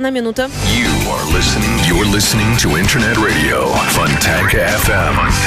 одна минута. You are listening, you're listening to Internet Radio, Fontanka FM.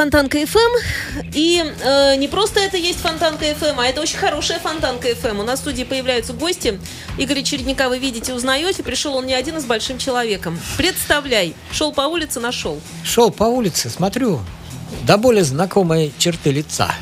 Фонтанка FM. И э, не просто это есть Фонтанка FM, а это очень хорошая Фонтанка FM. У нас в студии появляются гости. Игоря Чередника вы видите, узнаете. Пришел он не один, а с большим человеком. Представляй. Шел по улице, нашел. Шел по улице, смотрю, до более знакомые черты лица.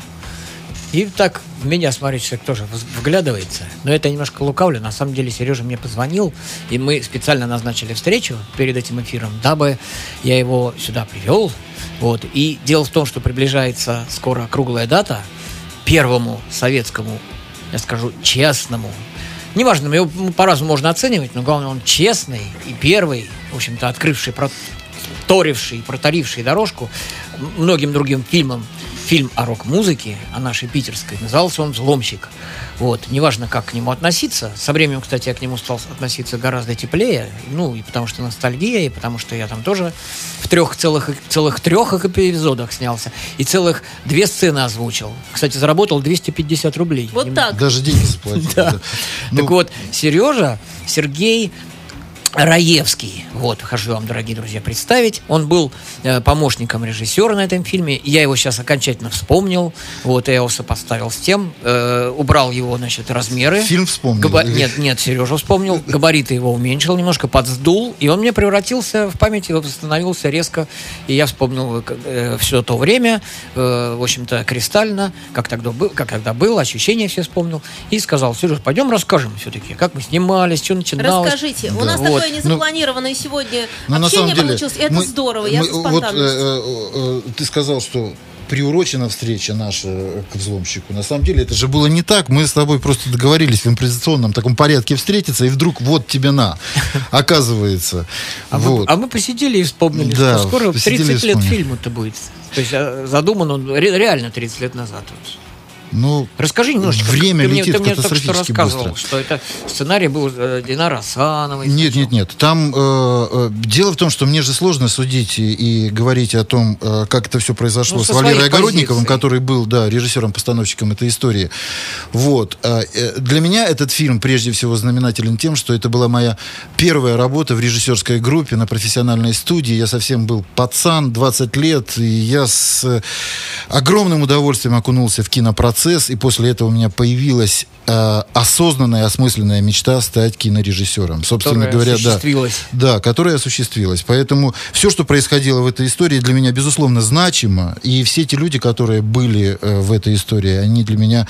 И так в меня, смотрите, человек тоже вглядывается. Но это немножко лукавлю. На самом деле Сережа мне позвонил, и мы специально назначили встречу перед этим эфиром, дабы я его сюда привел, вот. И дело в том, что приближается скоро круглая дата первому советскому, я скажу, честному, неважно, его по-разному можно оценивать, но главное, он честный и первый, в общем-то, открывший, проторивший, протаривший дорожку многим другим фильмам фильм о рок-музыке, о нашей питерской, назывался он «Взломщик». Вот, неважно, как к нему относиться. Со временем, кстати, я к нему стал относиться гораздо теплее. Ну, и потому что ностальгия, и потому что я там тоже в трех целых, целых трех эпизодах снялся. И целых две сцены озвучил. Кстати, заработал 250 рублей. Вот так. Даже деньги заплатил. Да. Так ну, вот, Сережа, Сергей Раевский. Вот, хочу вам, дорогие друзья, представить. Он был э, помощником режиссера на этом фильме. Я его сейчас окончательно вспомнил. Вот, я его сопоставил с тем. Э, убрал его, значит, размеры. Фильм вспомнил? Габа... Нет, нет, Сережа вспомнил. Габариты его уменьшил немножко, подсдул. И он мне превратился в памяти, восстановился резко. И я вспомнил э, все то время, э, в общем-то, кристально, как тогда, был, как тогда было, ощущения все вспомнил. И сказал, Сереж, пойдем расскажем все-таки, как мы снимались, что начиналось. Расскажите. Да. У нас вот такое незапланированное ну, сегодня ну, общение на самом деле, получилось. Это мы, здорово, я мы, вот, э, э, э, Ты сказал, что приурочена встреча наша к взломщику. На самом деле это же было не так. Мы с тобой просто договорились в импровизационном таком порядке встретиться, и вдруг вот тебе на, оказывается. А, вот. мы, а мы посидели и вспомнили, да, что скоро 30 лет фильму-то будет. То есть а, задуман он реально 30 лет назад. Вот. Ну, Расскажи немножечко. Время ты летит мне, ты мне только что рассказывал, быстро. что это сценарий был э, Динара Асановой. Нет, нет, нет. Там э, э, дело в том, что мне же сложно судить и, и говорить о том, э, как это все произошло ну, с Валерой Огородниковым, позиций. который был, да, режиссером-постановщиком этой истории. Вот. Э, э, для меня этот фильм прежде всего знаменателен тем, что это была моя первая работа в режиссерской группе на профессиональной студии. Я совсем был пацан, 20 лет, и я с огромным удовольствием окунулся в кинопроцесс процесс, и после этого у меня появилась э, осознанная, осмысленная мечта стать кинорежиссером. Собственно которая говоря, осуществилась. да. Да, которая осуществилась. Поэтому все, что происходило в этой истории, для меня, безусловно, значимо. И все те люди, которые были э, в этой истории, они для меня,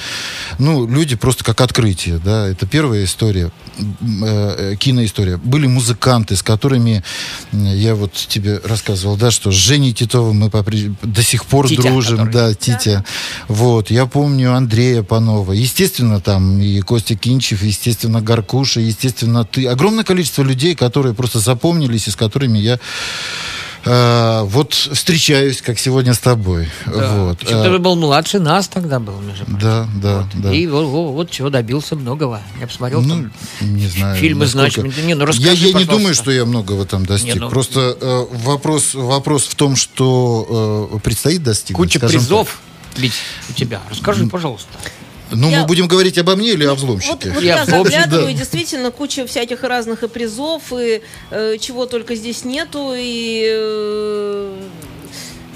ну, люди просто как открытие, да. Это первая история, э, киноистория. Были музыканты, с которыми я вот тебе рассказывал, да, что с Женей Титовым мы попри... до сих пор Титя, дружим, который... да, Титя. Да. Вот, я помню Андрея Панова. Естественно, там и Костя Кинчев, естественно, Гаркуша, естественно, ты. Огромное количество людей, которые просто запомнились и с которыми я э, вот встречаюсь, как сегодня с тобой. Да. Вот. Причем ты был младше нас тогда был, между прочим. Да, да, вот. да. И вот, вот, вот чего добился многого. Я посмотрел ну, там не знаю, фильмы значимые. Не, ну расскажи, я, я не думаю, что я многого там достиг. Не, ну... Просто э, вопрос, вопрос в том, что э, предстоит достигнуть. Куча призов так. Ведь у тебя. Расскажи, пожалуйста. Ну, я... мы будем говорить обо мне или о взломщике? Вот, вот я, я заглядываю, да. действительно, куча всяких разных и призов, и э, чего только здесь нету, и э,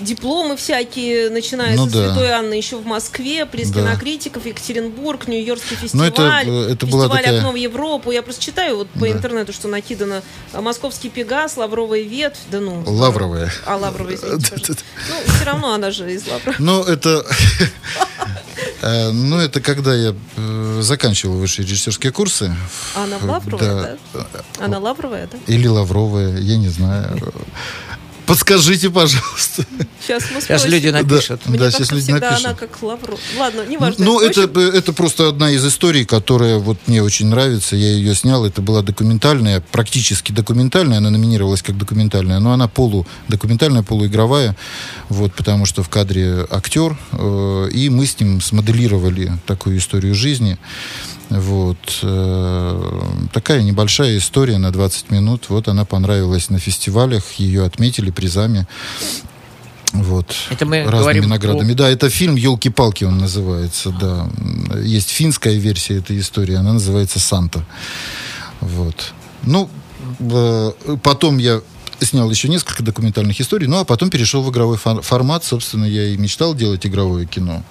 дипломы всякие, начиная ну, со да. Святой Анны еще в Москве, приз да. кинокритиков, Екатеринбург, Нью-Йоркский фестиваль, ну, это, э, это фестиваль такая... «Окно в Европу». Я просто читаю вот по да. интернету, что накидано а, «Московский Пегас», «Лавровая ветвь», да ну. Лавровая. А, Лавровая, извините, Ну, все равно она же из Лавровой. Ну, это... Э, ну, это когда я э, заканчивал высшие режиссерские курсы. Она лавровая, да? Она лавровая, да? Или лавровая, я не знаю. Подскажите, пожалуйста. Сейчас мы Сейчас люди напишут. Да, Мне да сейчас люди напишут. она как лавру. Ладно, не важно. Ну, это, это просто одна из историй, которая вот мне очень нравится. Я ее снял. Это была документальная, практически документальная. Она номинировалась как документальная, но она полудокументальная, полуигровая. Вот, потому что в кадре актер. Э, и мы с ним смоделировали такую историю жизни. Вот. Э, такая небольшая история на 20 минут. Вот она понравилась на фестивалях, ее отметили призами. Вот. Это мы разными наградами. О... Да, это фильм Елки-палки он называется. Да. Есть финская версия этой истории, она называется Санта. Вот. Ну, э, потом я снял еще несколько документальных историй, ну а потом перешел в игровой формат. Собственно, я и мечтал делать игровое кино.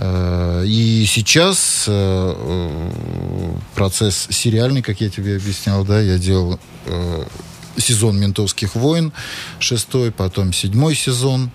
И сейчас э, процесс сериальный, как я тебе объяснял, да, я делал сезон «Ментовских войн», шестой, потом седьмой сезон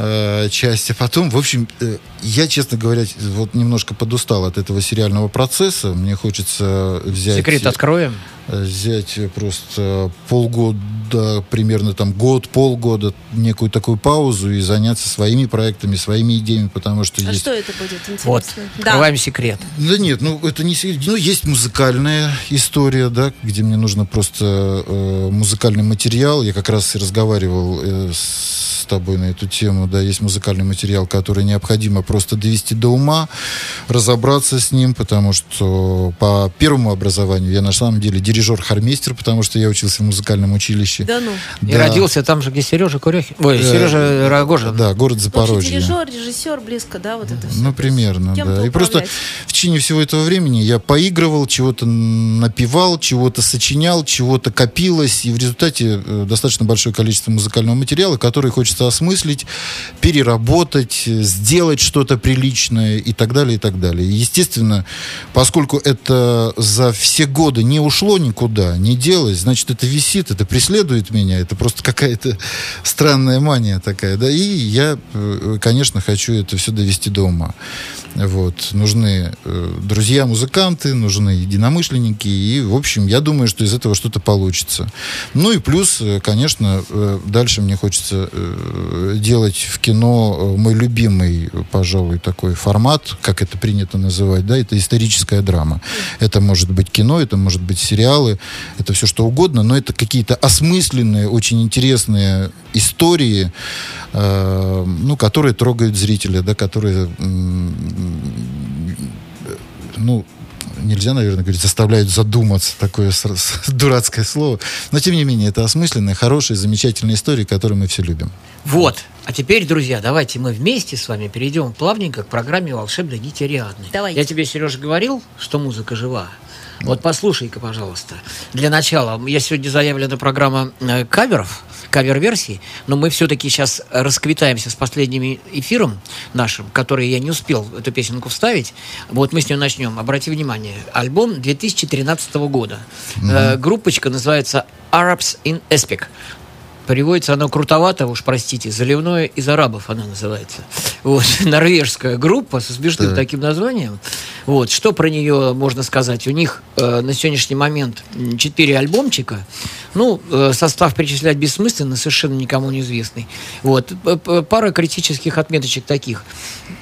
э, части. Потом, в общем, э, я, честно говоря, вот немножко подустал от этого сериального процесса. Мне хочется взять... Секрет откроем? Э, взять просто полгода, примерно там год, полгода, некую такую паузу и заняться своими проектами, своими идеями, потому что а есть... что это будет, интересно? Вот, да. открываем секрет. Да нет, ну это не секрет. Ну, есть музыкальная история, да, где мне нужно просто э, музыкальный материал. Я как раз и разговаривал э, с тобой на эту тему, да, есть музыкальный материал, который необходимо просто довести до ума, разобраться с ним, потому что по первому образованию я на самом деле дирижер-хормейстер, потому что я учился в музыкальном училище. Да ну. Да. И родился там же, где Сережа Курехин. Ой, э, Сережа Рогожин. Да, город Запорожье. дирижер, режиссер, близко, да, вот это все. Ну, примерно, да. И просто в течение всего этого времени я поигрывал, чего-то напевал, чего-то сочинял, чего-то копилось, и в результате э, достаточно большое количество музыкального материала, который хочется хочется осмыслить, переработать, сделать что-то приличное и так далее, и так далее. естественно, поскольку это за все годы не ушло никуда, не делось, значит, это висит, это преследует меня, это просто какая-то странная мания такая, да, и я, э, конечно, хочу это все довести до ума. Вот. Нужны э, друзья-музыканты, нужны единомышленники. И, в общем, я думаю, что из этого что-то получится. Ну и плюс, э, конечно, э, дальше мне хочется делать в кино э, мой любимый, пожалуй, такой формат, как это принято называть, да, это историческая драма. Это может быть кино, это может быть сериалы, это все что угодно, но это какие-то осмысленные, очень интересные истории, э, ну, которые трогают зрителя, да, которые ну, нельзя, наверное, говорить, заставляют задуматься, такое дурацкое слово. Но, тем не менее, это осмысленная, хорошая, замечательная история, которую мы все любим. Вот. А теперь, друзья, давайте мы вместе с вами перейдем плавненько к программе «Волшебной нити Ариадны». Давайте. Я тебе, Сережа, говорил, что музыка жива. Вот послушай-ка, пожалуйста. Для начала, я сегодня заявлена программа э, каверов, кавер-версии, но мы все-таки сейчас расквитаемся с последним эфиром нашим, который я не успел эту песенку вставить. Вот мы с нее начнем. Обрати внимание, альбом 2013 года. Mm-hmm. группочка называется Arabs in Aspic. Переводится оно крутовато, уж простите, заливное из арабов она называется. Вот, норвежская группа со смешным так. таким названием. Вот, что про нее можно сказать? У них э, на сегодняшний момент четыре альбомчика. Ну, э, состав перечислять бессмысленно, совершенно никому неизвестный. Вот, пара критических отметочек таких.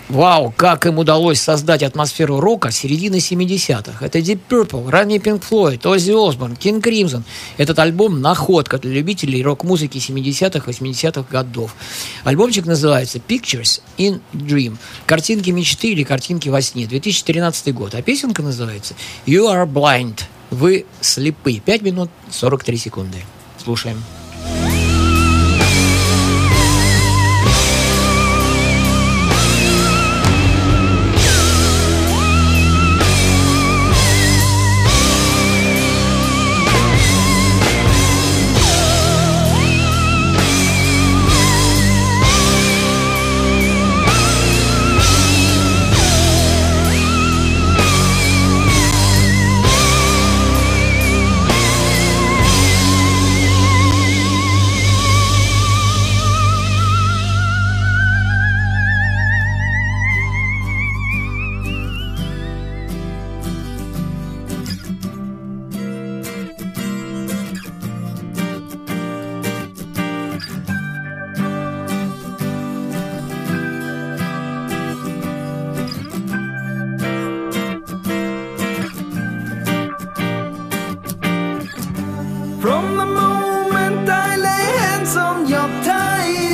Вау, как им удалось создать атмосферу рока середины 70-х. Это Deep Purple, ранний Pink Floyd, Ozzy Osbourne, King Crimson. Этот альбом – находка для любителей рок-музыки 70-х, 80-х годов. Альбомчик называется Pictures in Dream. Картинки мечты или картинки во сне. 2013 год. А песенка называется You Are Blind. Вы слепы. 5 минут 43 секунды. Слушаем.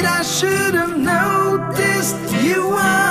I should have noticed you were.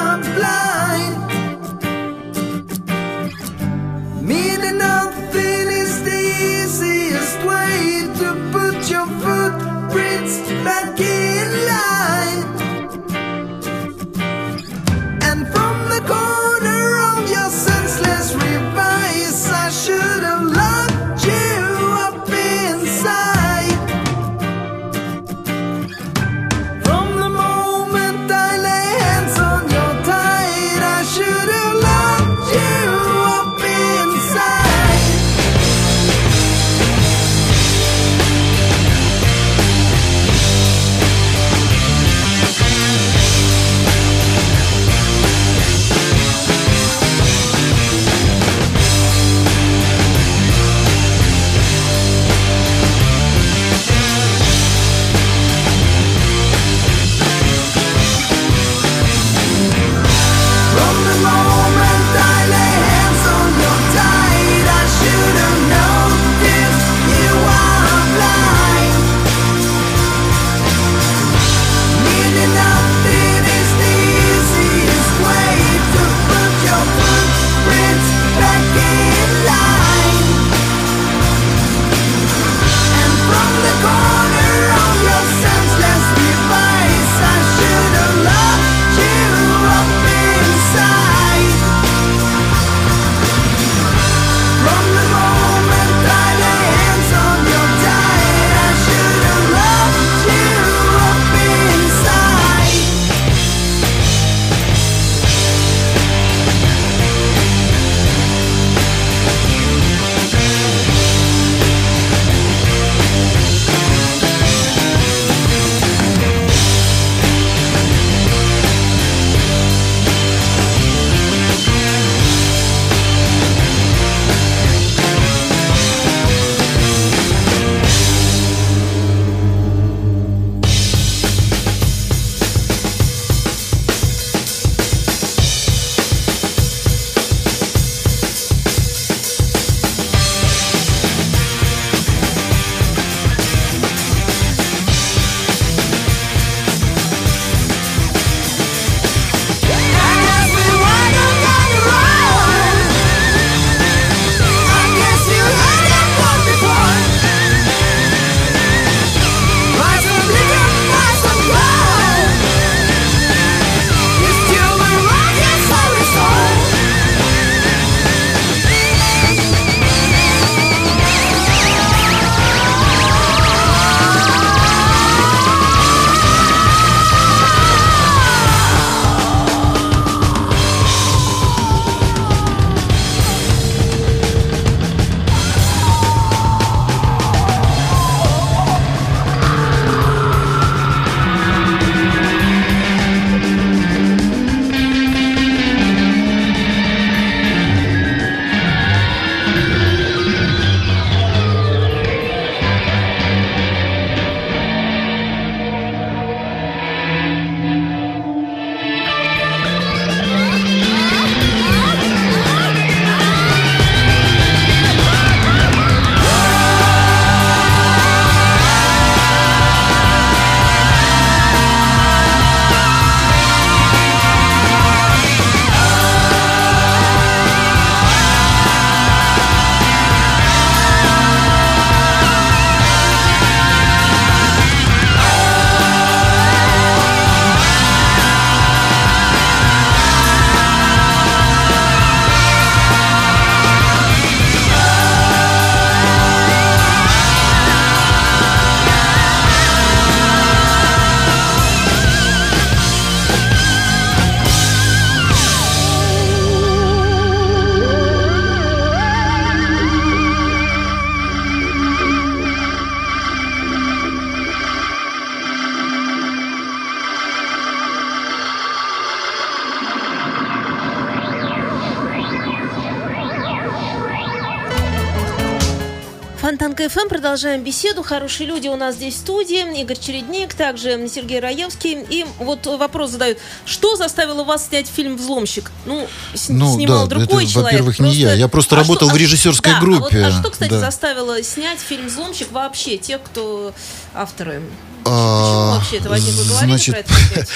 Продолжаем беседу. Хорошие люди у нас здесь в студии. Игорь Чередник, также Сергей Раевский. И вот вопрос задают. Что заставило вас снять фильм «Взломщик»? Ну, с- ну снимал да, другой это, человек. Во-первых, не я. Я просто а работал что, в режиссерской да, группе. А, вот, а что, кстати, да. заставило снять фильм «Взломщик» вообще? Те, кто авторы? А, Почему вообще это возникло? Говорили значит, про это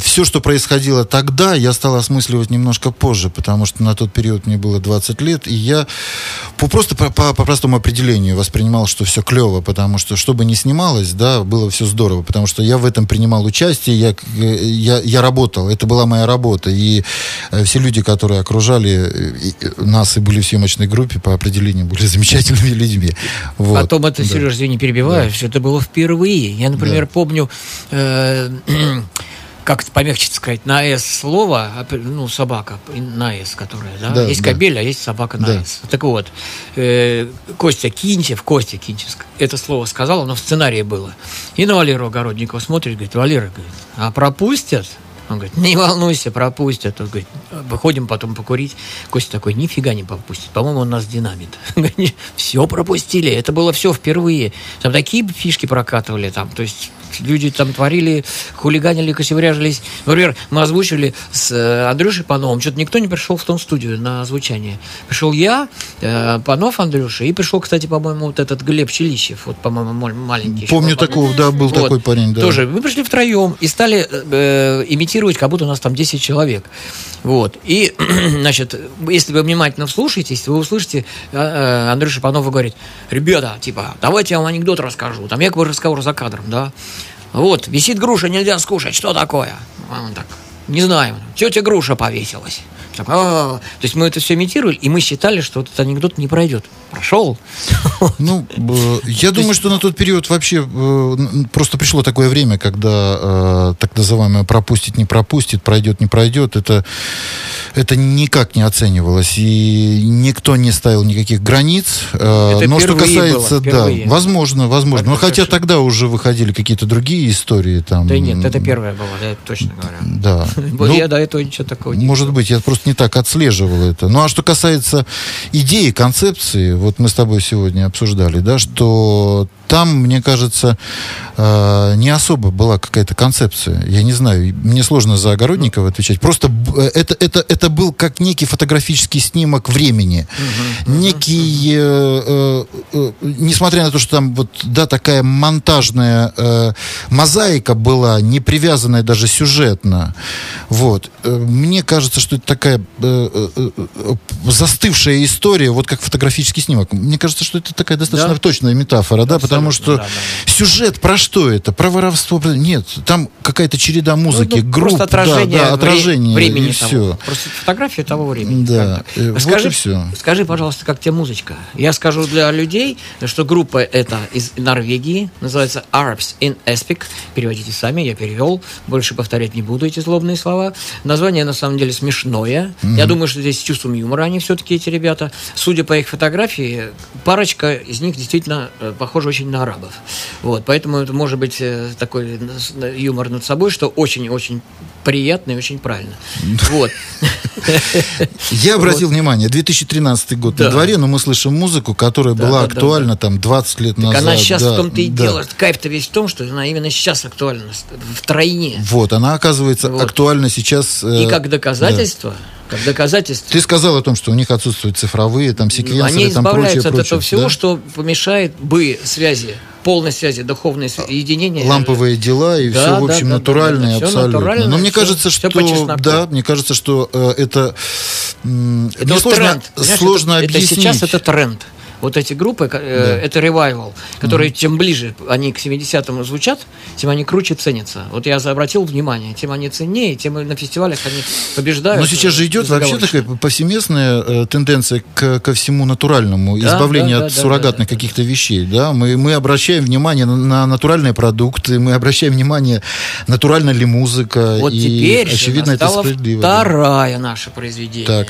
все, что происходило тогда, я стал осмысливать немножко позже, потому что на тот период мне было 20 лет, и я по, просто по, по, по простому определению воспринимал, что все клево, потому что, что бы ни снималось, да, было все здорово, потому что я в этом принимал участие, я, я, я работал, это была моя работа, и э, все люди, которые окружали нас и были в съемочной группе, по определению были замечательными людьми. Вот. Потом это, да. Сереж, извини, перебиваю, да. все это было впервые. Я, например, да. помню... Э, как это помягче сказать, на «с» слово, а, ну, собака, на «с», которая, да? да есть да. кобель, а есть собака на да. «с». Так вот, э, Костя Кинчев, Костя Кинчев это слово сказал, оно в сценарии было. И на Валеру Огородникова смотрит, говорит, Валера, говорит, а пропустят? Он говорит, не волнуйся, пропустят. Он говорит, выходим потом покурить. Костя такой, нифига не пропустит. По-моему, он нас динамит. все пропустили. Это было все впервые. Там такие фишки прокатывали. Там, то есть люди там творили, хулиганили, косевряжились. Например, мы озвучили с э, Андрюшей Пановым, что-то никто не пришел в том студию на озвучание. Пришел я, э, Панов Андрюша, и пришел, кстати, по-моему, вот этот Глеб Челищев, вот, по-моему, маленький. Помню такого, да, был вот, такой парень, да. Тоже. Мы пришли втроем и стали э, имитировать, как будто у нас там 10 человек. Вот. И, значит, если вы внимательно вслушаетесь, вы услышите, э, э, Андрюша Панов говорит, ребята, типа, давайте я вам анекдот расскажу. Там якобы разговор за кадром, да. Вот, висит груша, нельзя скушать, что такое? А он так, не знаю, тетя груша повесилась. Так, а, то есть мы это все имитировали, и мы считали, что этот анекдот не пройдет. Прошел. Ну, я думаю, что на тот период вообще э, просто пришло такое время, когда э, так называемое пропустит, не пропустит, пройдет, не пройдет. Это, это никак не оценивалось. И никто не ставил никаких границ. Э, это Но что касается, было, да, возможно, возможно. Но хотя тогда уже выходили какие-то другие истории. Там, да нет, это первое было, я точно говорю. Да. Ну, я до этого ничего такого не Может быть, я просто не так отслеживал это. Ну а что касается идеи, концепции, вот мы с тобой сегодня обсуждали, да, что там, мне кажется, э, не особо была какая-то концепция. Я не знаю, мне сложно за Огородникова отвечать. Просто э, это, это, это был как некий фотографический снимок времени. Угу, некий, э, э, несмотря на то, что там вот, да, такая монтажная э, мозаика была, не привязанная даже сюжетно. Вот. Э, мне кажется, что это такая э, э, э, застывшая история, вот как фотографический снимок. Мне кажется, что это такая достаточно да? точная метафора, да, потому что да, да, сюжет про что это? Про воровство? Нет, там какая-то череда музыки, ну, ну, групп, отражение, да, да, отражение времени и все. Просто фотография того времени. Да, э, вот скажи, и все. Скажи, пожалуйста, как тебе музычка? Я скажу для людей, что группа это из Норвегии, называется Arabs in Espic. Переводите сами, я перевел. Больше повторять не буду эти злобные слова. Название на самом деле смешное. Mm-hmm. Я думаю, что здесь с чувством юмора они все-таки эти ребята. Судя по их фотографии, парочка из них действительно э, похожа очень на арабов. Вот, поэтому это может быть э, такой юмор над собой, что очень-очень приятно и очень правильно. Вот. Я обратил внимание, 2013 год на дворе, но мы слышим музыку, которая была актуальна там 20 лет назад. Она сейчас в том-то и дело. Кайф-то весь в том, что она именно сейчас актуальна, в тройне. Вот, она оказывается актуальна сейчас. Э, и как доказательство как доказательство. Ты сказал о том, что у них отсутствуют цифровые там секвенсоры, Они там прочее, от прочее, этого всего, да? что помешает бы связи полной связи, духовное единение. Ламповые дела и да, все, в общем, да, натуральное да, да, абсолютно. Натурально, Но мне все, кажется, что да, мне кажется, что э, это, это мне сложно, сложно это, объяснить. Это сейчас это тренд вот эти группы, э, да. это ревайвал, которые mm чем ближе они к 70-м звучат, тем они круче ценятся. Вот я обратил внимание, тем они ценнее, тем на фестивалях они побеждают. Но сейчас же идет вообще такая повсеместная э, тенденция к, ко всему натуральному, да, избавлению да, от да, суррогатных да, каких-то да. вещей. Да? Мы, мы обращаем внимание на, на натуральные продукты, мы обращаем внимание, натуральна ли музыка. Вот и, теперь очевидно, это справедливо. Вторая наше произведение. Так.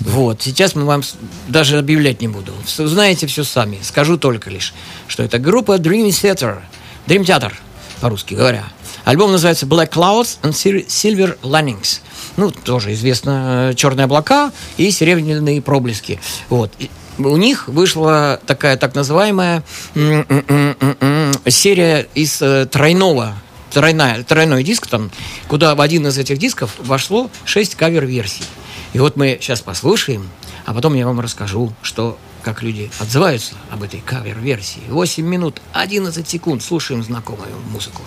Вот, сейчас мы вам даже объявлять не буду. Знаете все сами. Скажу только лишь, что это группа Dream Theater, Dream Theater, по-русски говоря. Альбом называется Black Clouds and Silver Linings. Ну, тоже известно, э, черные облака и серебряные проблески. Вот. у них вышла такая так называемая серия из э, тройного тройная, тройной диск, там, куда в один из этих дисков вошло 6 кавер-версий. И вот мы сейчас послушаем, а потом я вам расскажу, что как люди отзываются об этой кавер-версии. 8 минут 11 секунд слушаем знакомую музыку.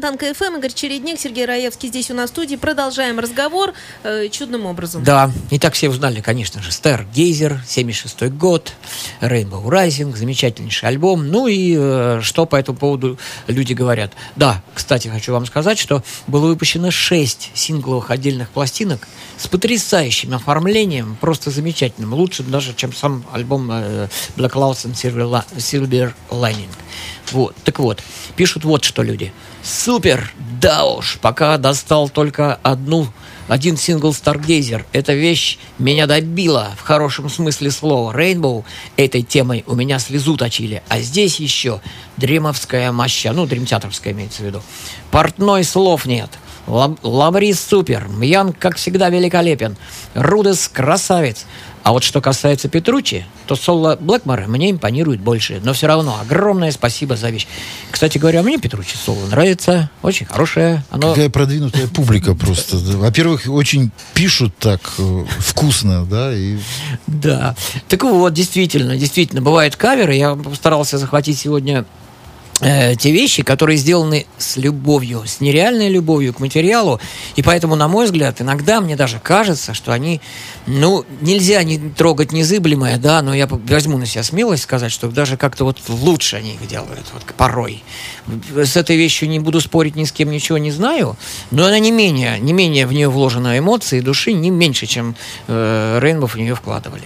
Фонтанка КФМ, Игорь Чередник, Сергей Раевский здесь у нас в студии. Продолжаем разговор э, чудным образом. Да, и так все узнали, конечно же, Стар Гейзер, 76 год, Rainbow Rising, замечательнейший альбом. Ну и э, что по этому поводу люди говорят. Да, кстати, хочу вам сказать, что было выпущено 6 сингловых отдельных пластинок с потрясающим оформлением, просто замечательным, лучше даже, чем сам альбом э, Black Clouds and Silver, Silver Lining. Вот, так вот, пишут вот что люди. Супер, да уж, пока достал только одну, один сингл Stargazer. Эта вещь меня добила в хорошем смысле слова. Rainbow этой темой у меня слезу точили. А здесь еще дремовская моща, ну, дремтеатровская имеется в виду. Портной слов нет. Лабрис супер, Мьян, как всегда, великолепен. Рудес красавец. А вот что касается Петручи, то соло Блэкмора мне импонирует больше. Но все равно огромное спасибо за вещь. Кстати говоря, мне Петручи соло нравится. Очень хорошее. Оно... Какая продвинутая публика просто. Во-первых, очень пишут так э, вкусно, да? И... Да. Так вот, действительно, действительно, бывают каверы. Я постарался захватить сегодня Э, те вещи, которые сделаны с любовью, с нереальной любовью к материалу, и поэтому, на мой взгляд, иногда мне даже кажется, что они, ну, нельзя не трогать незыблемое, да, но я возьму на себя смелость сказать, что даже как-то вот лучше они их делают, вот порой. С этой вещью не буду спорить ни с кем, ничего не знаю, но она не менее, не менее в нее вложено эмоции души, не меньше, чем э, Рейнбов в нее вкладывали.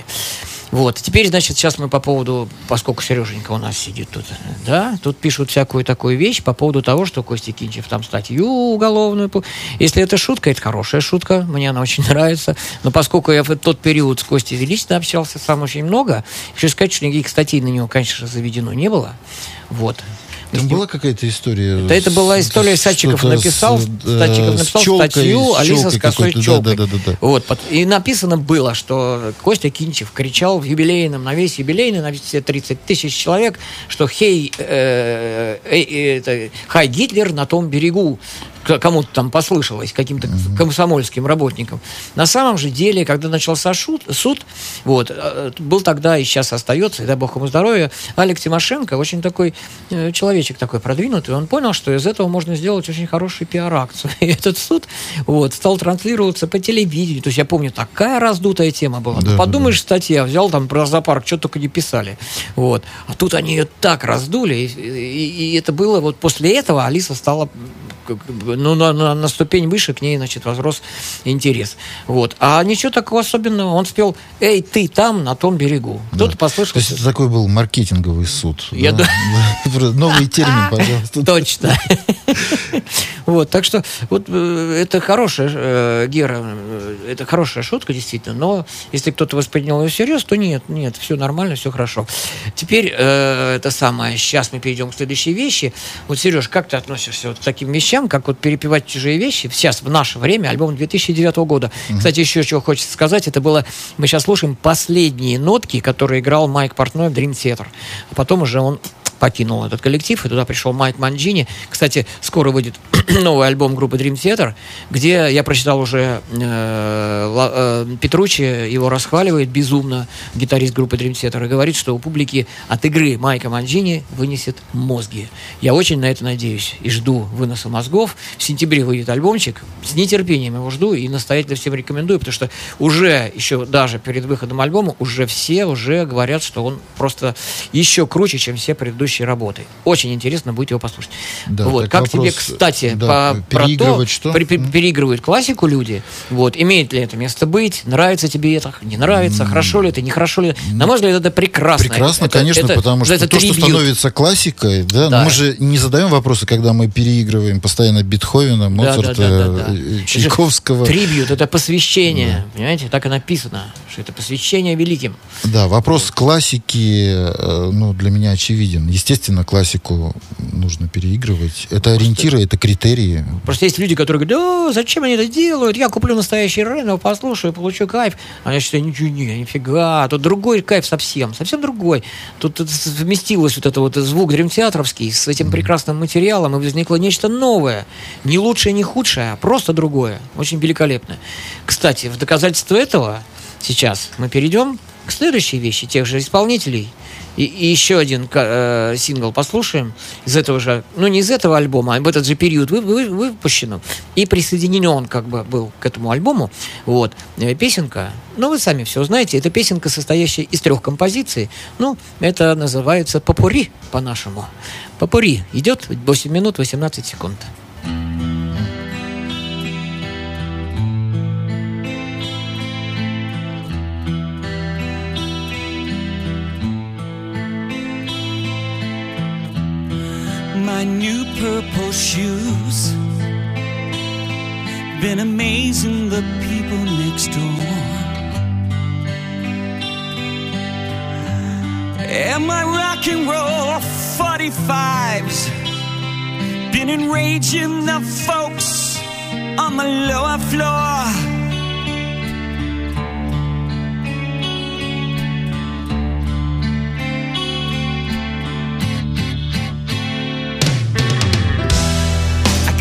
Вот. Теперь, значит, сейчас мы по поводу, поскольку Сереженька у нас сидит тут, да, тут пишут всякую такую вещь по поводу того, что Костя Кинчев там статью уголовную. Если это шутка, это хорошая шутка, мне она очень нравится. Но поскольку я в тот период с Костей лично общался сам очень много, хочу сказать, что никаких статей на него, конечно, заведено не было. Вот. Там была какая-то история? Да, это была история, Садчиков написал, с, Садчиков написал челкой, статью «Алиса с косой челкой». Да, да, да, да. Вот, и написано было, что Костя Кинчев кричал в юбилейном, на весь юбилейный, на все 30 тысяч человек, что «Хей, э, э, э, э, хай Гитлер на том берегу» кому-то там послышалось, каким-то комсомольским работникам. На самом же деле, когда начался шут, суд, вот, э, был тогда и сейчас остается, и дай бог ему здоровья, Алек Тимошенко, очень такой э, человечек такой продвинутый, он понял, что из этого можно сделать очень хороший пиар-акцию. И этот суд вот, стал транслироваться по телевидению. То есть я помню, такая раздутая тема была. Да, Подумаешь, да. статья, взял там про зоопарк, что только не писали. Вот. А тут они ее так раздули, и, и, и это было вот после этого Алиса стала ну, на, на, на ступень выше к ней, значит, возрос интерес. Вот. А ничего такого особенного. Он спел «Эй, ты там, на том берегу». Кто-то да. послышал. То есть это такой был маркетинговый суд. Я да? Новый термин, пожалуйста. Точно. Вот, так что вот э, это хорошая, э, Гера, э, это хорошая шутка, действительно, но если кто-то воспринял ее всерьез, то нет, нет, все нормально, все хорошо. Теперь это самое, сейчас мы перейдем к следующей вещи. Вот, Сереж, как ты относишься вот к таким вещам, как вот перепевать чужие вещи? Сейчас, в наше время, альбом 2009 года. Угу. Кстати, еще чего хочется сказать, это было, мы сейчас слушаем последние нотки, которые играл Майк Портной в Dream Theater. А потом уже он покинул этот коллектив, и туда пришел Майк Манджини. Кстати, скоро выйдет новый альбом группы Dream Theater, где я прочитал уже э, э, Петручи, его расхваливает безумно гитарист группы Dream Theater, и говорит, что у публики от игры Майка Манджини вынесет мозги. Я очень на это надеюсь и жду выноса мозгов. В сентябре выйдет альбомчик, с нетерпением его жду и настоятельно всем рекомендую, потому что уже, еще даже перед выходом альбома, уже все уже говорят, что он просто еще круче, чем все предыдущие предыдущей работы. Очень интересно будет его послушать. Да, вот. Как вопрос, тебе, кстати, да, по, про то, что? При, переигрывают классику люди, вот, имеет ли это место быть, нравится тебе это, не нравится, mm. хорошо ли это, нехорошо ли На мой взгляд, это прекрасно. Прекрасно, это, конечно, это, потому что это то, трибют. что становится классикой, да, да. мы же не задаем вопросы, когда мы переигрываем постоянно Бетховена, Моцарта, да, да, да, да, да. Чайковского. Трибют, это посвящение, да. понимаете, так и написано, что это посвящение великим. Да, вопрос классики, э, ну, для меня очевиден. Естественно, классику нужно переигрывать. Это Просто... ориентиры, это критерии. Просто есть люди, которые говорят, да, зачем они это делают? Я куплю настоящий Рено, послушаю, получу кайф. А я считаю, ничего, не, нифига. Тут другой кайф совсем, совсем другой. Тут вместилось вот это вот звук дремтеатровский с этим mm-hmm. прекрасным материалом, и возникло нечто новое. Не лучшее, не худшее, а просто другое. Очень великолепное. Кстати, в доказательство этого сейчас мы перейдем к следующей вещи тех же исполнителей – И, и еще один э, сингл послушаем из этого же, ну не из этого альбома, а в этот же период вы, вы, выпущено. И присоединен он как бы был к этому альбому. Вот. Э, песенка, ну вы сами все знаете, это песенка, состоящая из трех композиций. Ну, это называется «Попури» по-нашему. «Попури» идет 8 минут 18 секунд. My new purple shoes. Been amazing the people next door. And my rock and roll 45s. Been enraging the folks on the lower floor.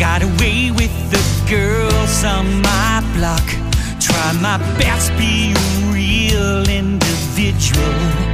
Got away with the girls on my block. Try my best, be a real individual.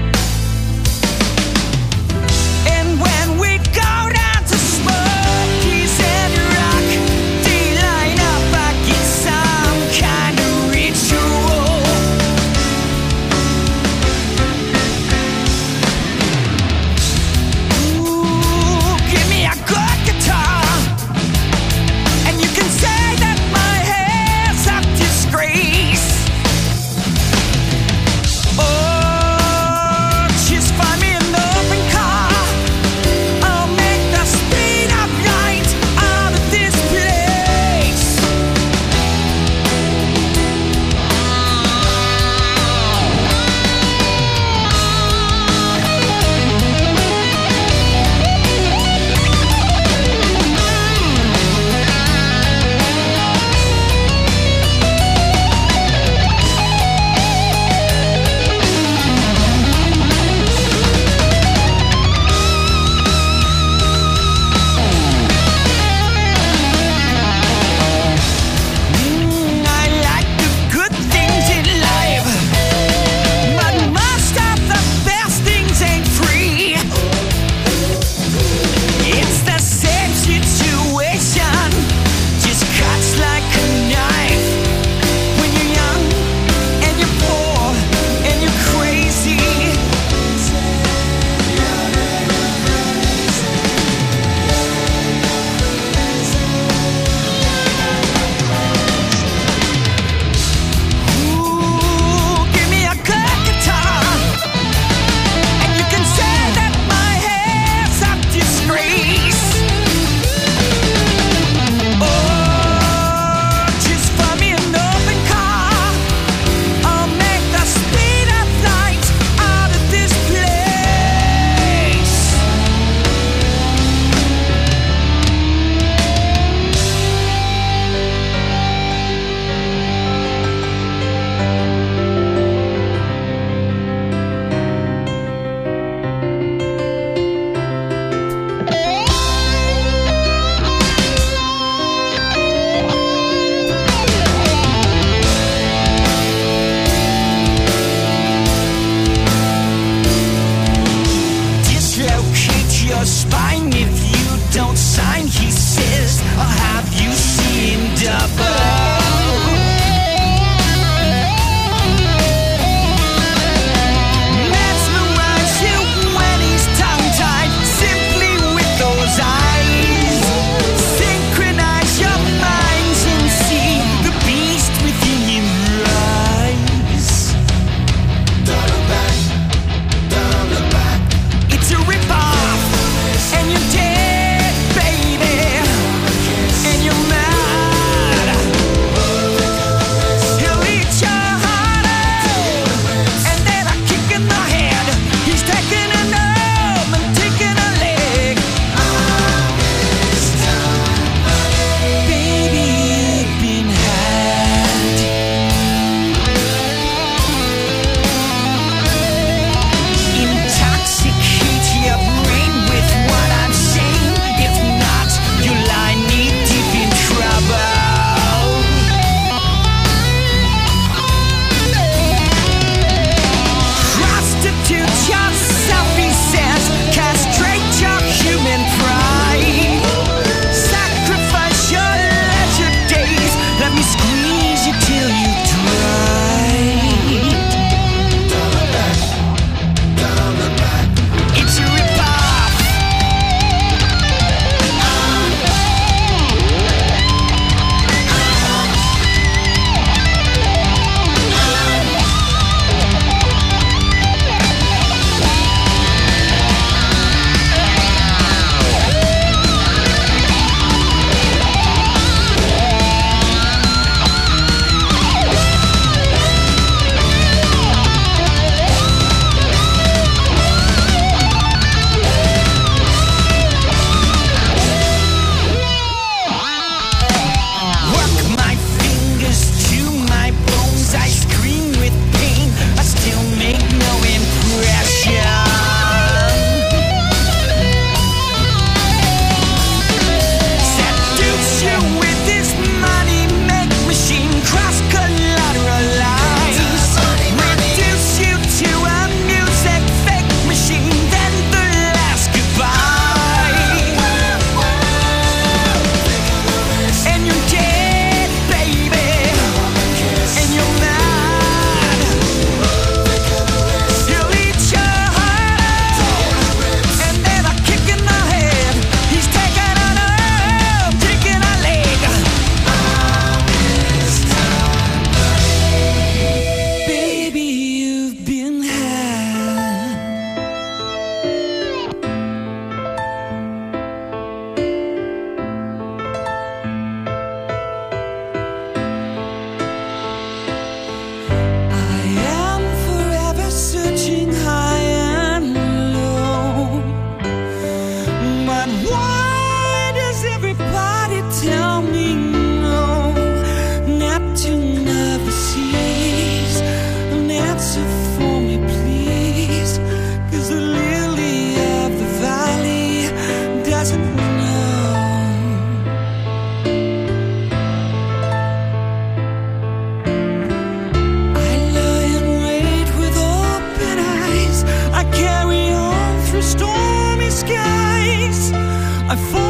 Среда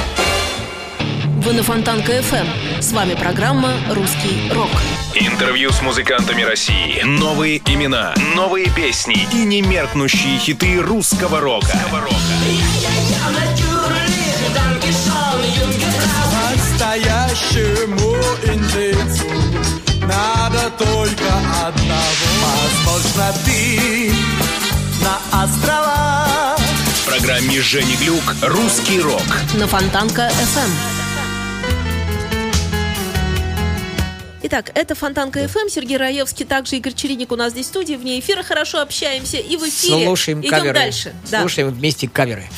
Вы на Фонтанка FM. С вами программа «Русский рок». Интервью с музыкантами России. Новые имена, новые песни и немеркнущие хиты русского рока. Настоящему индейцу надо только одного. Возможно, ты на острова. В программе Жени Глюк «Русский рок». На Фонтанка Итак, это Фонтанка FM, Сергей Раевский, также Игорь Чередник у нас здесь в студии, вне эфира хорошо общаемся и в эфире. Слушаем Идем каверы. дальше. Слушаем да. вместе каверы.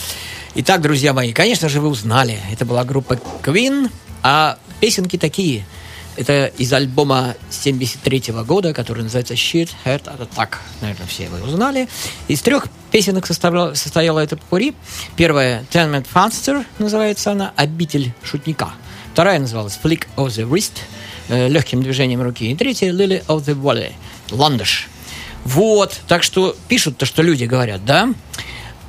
Итак, друзья мои, конечно же, вы узнали, это была группа Queen, а песенки такие. Это из альбома 73 -го года, который называется Shit, Heart Attack. Наверное, все вы узнали. Из трех песенок составляла, состояла эта пури. Первая Tenement Faster называется она «Обитель шутника». Вторая называлась Flick of the Wrist – э, легким движением руки. И третье Lily of the Valley, ландыш. Вот, так что пишут-то, что люди говорят, да?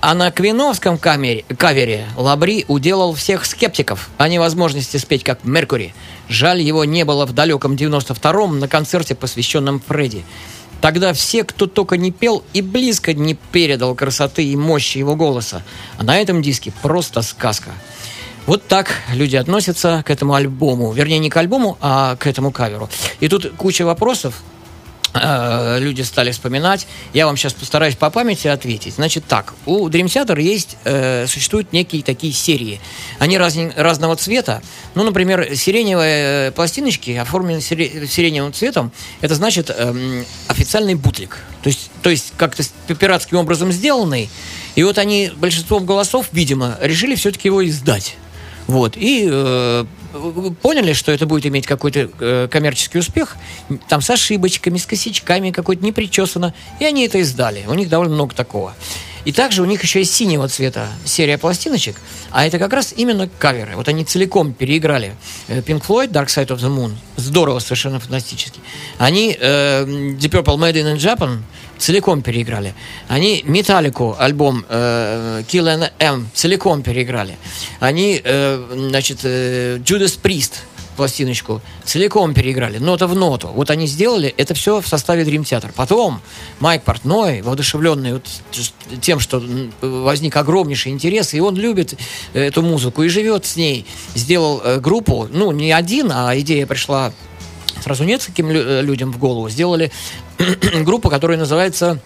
А на Квиновском камере, кавере Лабри уделал всех скептиков о невозможности спеть как Меркури. Жаль, его не было в далеком 92-м на концерте, посвященном Фредди. Тогда все, кто только не пел, и близко не передал красоты и мощи его голоса. А на этом диске просто сказка. Вот так люди относятся к этому альбому. Вернее, не к альбому, а к этому каверу. И тут куча вопросов э, люди стали вспоминать. Я вам сейчас постараюсь по памяти ответить. Значит так, у Dream Theater есть, э, существуют некие такие серии. Они раз, разного цвета. Ну, например, сиреневые пластиночки оформлены сиреневым цветом. Это значит э, официальный бутлик. То есть, то есть как-то пиратским образом сделанный. И вот они большинством голосов, видимо, решили все-таки его издать. Вот. И э, поняли, что это будет иметь какой-то э, коммерческий успех, там с ошибочками, с косячками, какой-то непричесано, и они это издали. У них довольно много такого. И также у них еще есть синего цвета серия пластиночек, а это как раз именно каверы. Вот они целиком переиграли э, Pink Floyd, Dark Side of the Moon. Здорово, совершенно фантастически. Они э, Deep Purple Made in Japan целиком переиграли. Они Металлику альбом э, Kill M целиком переиграли. Они, э, значит, э, Judas Priest пластиночку целиком переиграли, нота в ноту. Вот они сделали это все в составе Dream Theater. Потом Майк Портной, воодушевленный вот тем, что возник огромнейший интерес, и он любит эту музыку и живет с ней, сделал э, группу, ну, не один, а идея пришла сразу нескольким людям в голову, сделали группу, которая называется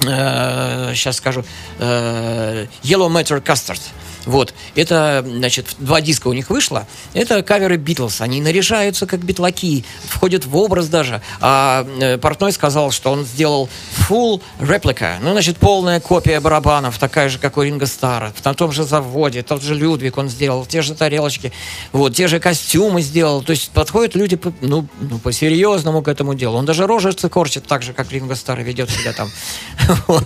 сейчас скажу, Yellow Matter Custard. Вот. Это, значит, два диска у них вышло. Это каверы Битлз. Они наряжаются как битлаки, входят в образ даже. А э, Портной сказал, что он сделал full replica. Ну, значит, полная копия барабанов, такая же, как у Ринга Стара. На том же заводе, тот же Людвиг он сделал, те же тарелочки, вот, те же костюмы сделал. То есть подходят люди, ну, ну по-серьезному к этому делу. Он даже рожицы корчит так же, как Ринго Стар ведет себя там.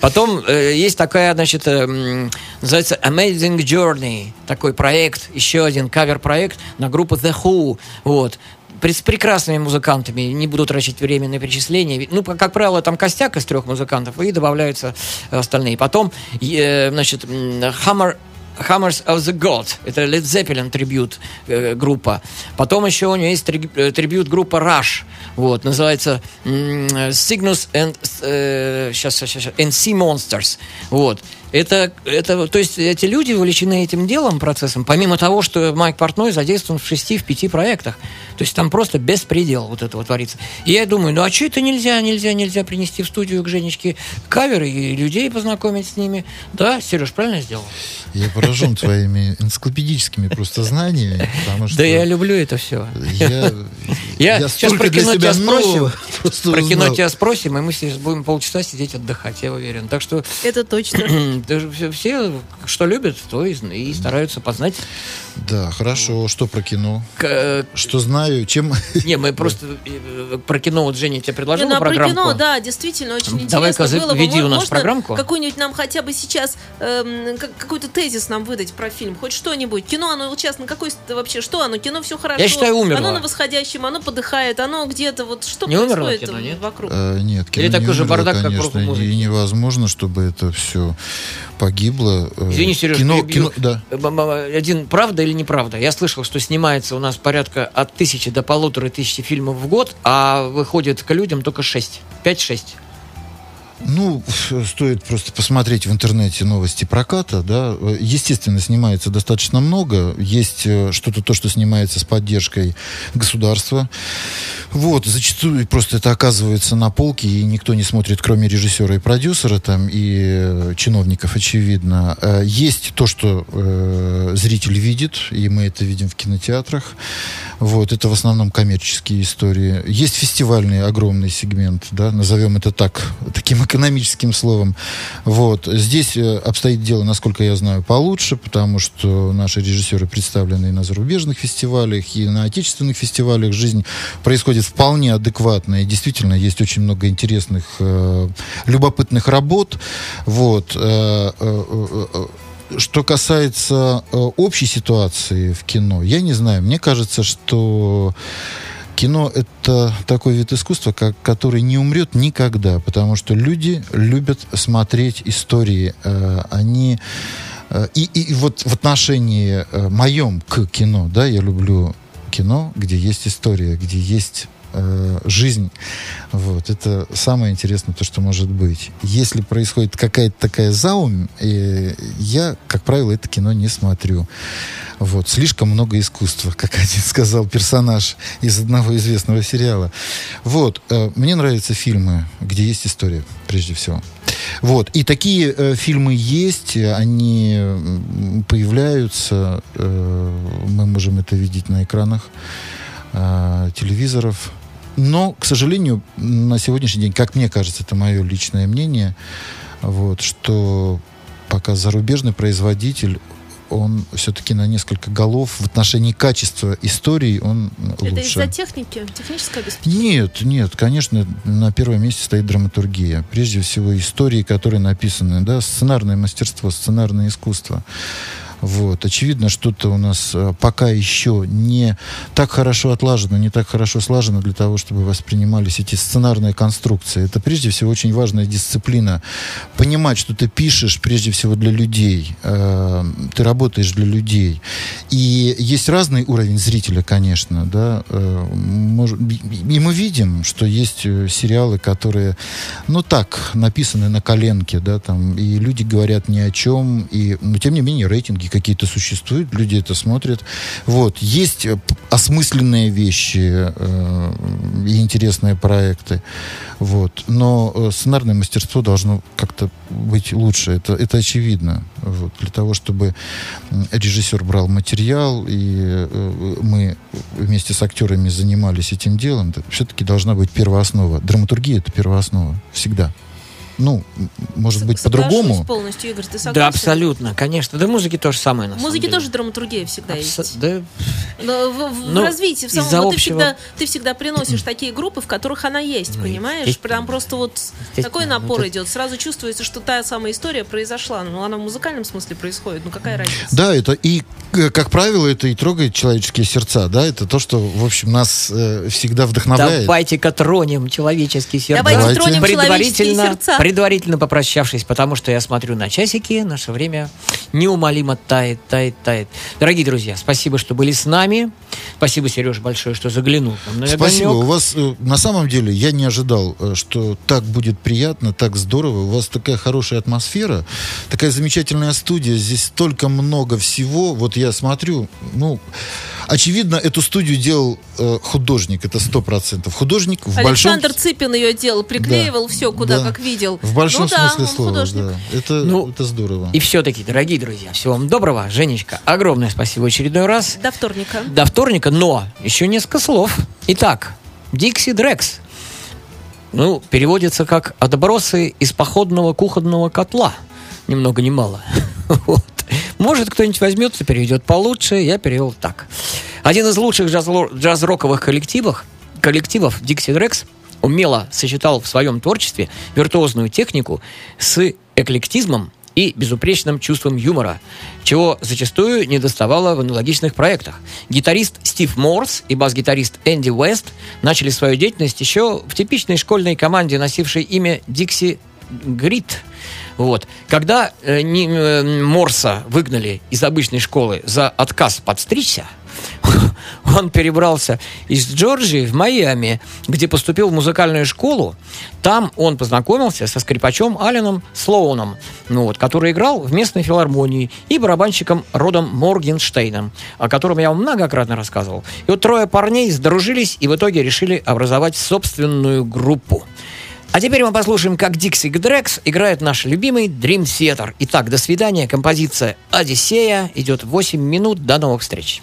Потом э, есть такая, значит, э, называется Amazing Amazing Journey, такой проект, еще один кавер-проект на группу The Who, вот, с прекрасными музыкантами, не буду тратить время на перечисления. Ну, как правило, там костяк из трех музыкантов, и добавляются остальные. Потом, э, значит, Hammer Hammers of the God. Это Led Zeppelin трибют э, группа. Потом еще у нее есть три, э, трибют группа Rush. Вот, называется Cygnus and, э, сейчас, сейчас, сейчас, and Sea Monsters. Вот. Это, это, то есть эти люди увлечены этим делом, процессом, помимо того, что Майк Портной задействован в шести, в пяти проектах. То есть там просто беспредел вот этого творится. И я думаю, ну а что это нельзя, нельзя, нельзя принести в студию к Женечке каверы и людей познакомить с ними? Да, Сереж, правильно сделал? Я поражен твоими энциклопедическими просто знаниями, потому что... Да я люблю это все. Я сейчас про кино тебя спросим. Про кино тебя спросим, и мы сейчас будем полчаса сидеть отдыхать, я уверен. Так что... Это точно. Все, что любят, то и, и стараются познать. Да, хорошо. Что про кино? К... Что знаю, чем... Не, мы просто э, про кино, вот Женя тебе предложила ну, программку. про кино, да, действительно, очень Давай интересно было бы. веди у нас программку. какую-нибудь нам хотя бы сейчас, эм, какой-то тезис нам выдать про фильм, хоть что-нибудь. Кино, оно сейчас на какой вообще, что оно? Кино все хорошо. Я считаю, умерло. Оно на восходящем, оно подыхает, оно где-то вот, что не происходит кино, нет? вокруг? Э, нет, кино Или такой же бардак, конечно, как и невозможно, чтобы это все погибло. Э, Извини, Сереж, кино, кино, да. Один, правда или неправда? Я слышал, что снимается у нас порядка от тысячи до полутора тысячи фильмов в год, а выходит к людям только шесть. Пять-шесть. Ну, стоит просто посмотреть в интернете новости проката, да. Естественно, снимается достаточно много. Есть э, что-то то, что снимается с поддержкой государства. Вот, зачастую просто это оказывается на полке, и никто не смотрит, кроме режиссера и продюсера, там, и э, чиновников, очевидно. Э, есть то, что э, зритель видит, и мы это видим в кинотеатрах. Вот, это в основном коммерческие истории. Есть фестивальный огромный сегмент, да, назовем это так, таким экономическим словом. Вот, здесь э, обстоит дело, насколько я знаю, получше, потому что наши режиссеры представлены и на зарубежных фестивалях, и на отечественных фестивалях. Жизнь происходит вполне адекватно, и действительно есть очень много интересных, э, любопытных работ. Вот. Э, что касается общей ситуации в кино, я не знаю, мне кажется, что кино это такой вид искусства, как, который не умрет никогда, потому что люди любят смотреть истории. Э, они э, и, и вот в отношении э, моем к кино, да, я люблю кино, где есть история, где есть э, жизнь. Вот. Это самое интересное, то, что может быть. Если происходит какая-то такая заум, э, я, как правило, это кино не смотрю. Вот. Слишком много искусства, как один сказал персонаж из одного известного сериала. Вот. Э, мне нравятся фильмы, где есть история, прежде всего. Вот. И такие э, фильмы есть, они появляются, э, мы можем это видеть на экранах э, телевизоров. Но, к сожалению, на сегодняшний день, как мне кажется, это мое личное мнение, вот, что пока зарубежный производитель он все-таки на несколько голов в отношении качества истории он лучше. Это из-за техники, техническое обеспечение? Нет, нет, конечно, на первом месте стоит драматургия. Прежде всего истории, которые написаны, да, сценарное мастерство, сценарное искусство. Вот. Очевидно, что-то у нас э, пока еще не так хорошо отлажено, не так хорошо слажено для того, чтобы воспринимались эти сценарные конструкции. Это прежде всего очень важная дисциплина. Понимать, что ты пишешь прежде всего для людей. Э, ты работаешь для людей. И есть разный уровень зрителя, конечно. Да? Э, и мы видим, что есть сериалы, которые, ну так, написаны на коленке, да, там, и люди говорят ни о чем, и, но тем не менее рейтинги какие-то существуют, люди это смотрят. Вот. Есть э, осмысленные вещи э, и интересные проекты. Вот. Но э, сценарное мастерство должно как-то быть лучше. Это, это очевидно. Вот. Для того, чтобы режиссер брал материал, и э, мы вместе с актерами занимались этим делом, все-таки должна быть первооснова. Драматургия — это первооснова. Всегда ну, может быть, по-другому. полностью, Игорь, ты согласен? Да, абсолютно, конечно. Да музыки то же самое, на Музыки самом деле. тоже драматургия всегда Абс... есть. Да. Но в, в ну, развитии, в самом, вот общего... ты, всегда, ты всегда приносишь такие группы, в которых она есть, ну, понимаешь? Прям просто вот такой напор это... идет. Сразу чувствуется, что та самая история произошла. Ну, она в музыкальном смысле происходит. Ну, какая разница? Да, это и, э, как правило, это и трогает человеческие сердца, да? Это то, что, в общем, нас э, всегда вдохновляет. Давайте-ка тронем человеческие сердца. Давайте, Давайте. тронем человеческие сердца предварительно попрощавшись, потому что я смотрю на часики, наше время неумолимо тает, тает, тает. Дорогие друзья, спасибо, что были с нами. Спасибо, Сереж, большое, что заглянул. Спасибо. У вас, э, на самом деле, я не ожидал, э, что так будет приятно, так здорово. У вас такая хорошая атмосфера, такая замечательная студия. Здесь столько много всего. Вот я смотрю, ну, Очевидно, эту студию делал э, художник, это сто процентов. Художник в Александр большом... Цыпин ее делал, приклеивал да, все, куда да. как видел. В большом ну, смысле да, слова, да. Это, ну, это здорово. И все-таки, дорогие друзья, всего вам доброго. Женечка, огромное спасибо в очередной раз. До вторника. До вторника, но еще несколько слов. Итак, Дикси Дрекс. Ну, переводится как «отбросы из походного кухонного котла». Ни много ни мало. вот. Может, кто-нибудь возьмется, переведет получше. Я перевел так. Один из лучших джаз-роковых коллективов, коллективов Dixie Drex умело сочетал в своем творчестве виртуозную технику с эклектизмом и безупречным чувством юмора, чего зачастую не доставало в аналогичных проектах. Гитарист Стив Морс и бас-гитарист Энди Уэст начали свою деятельность еще в типичной школьной команде, носившей имя Дикси Грит. Вот. Когда э, не, э, Морса выгнали из обычной школы за отказ подстричься, он перебрался из Джорджии в Майами, где поступил в музыкальную школу. Там он познакомился со скрипачом Алленом Слоуном, ну вот, который играл в местной филармонии, и барабанщиком Родом Моргенштейном, о котором я вам многократно рассказывал. И вот трое парней сдружились и в итоге решили образовать собственную группу. А теперь мы послушаем, как Дикси Гдрекс играет наш любимый Dream Theater. Итак, до свидания. Композиция «Одиссея» идет 8 минут. До новых встреч.